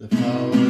The power.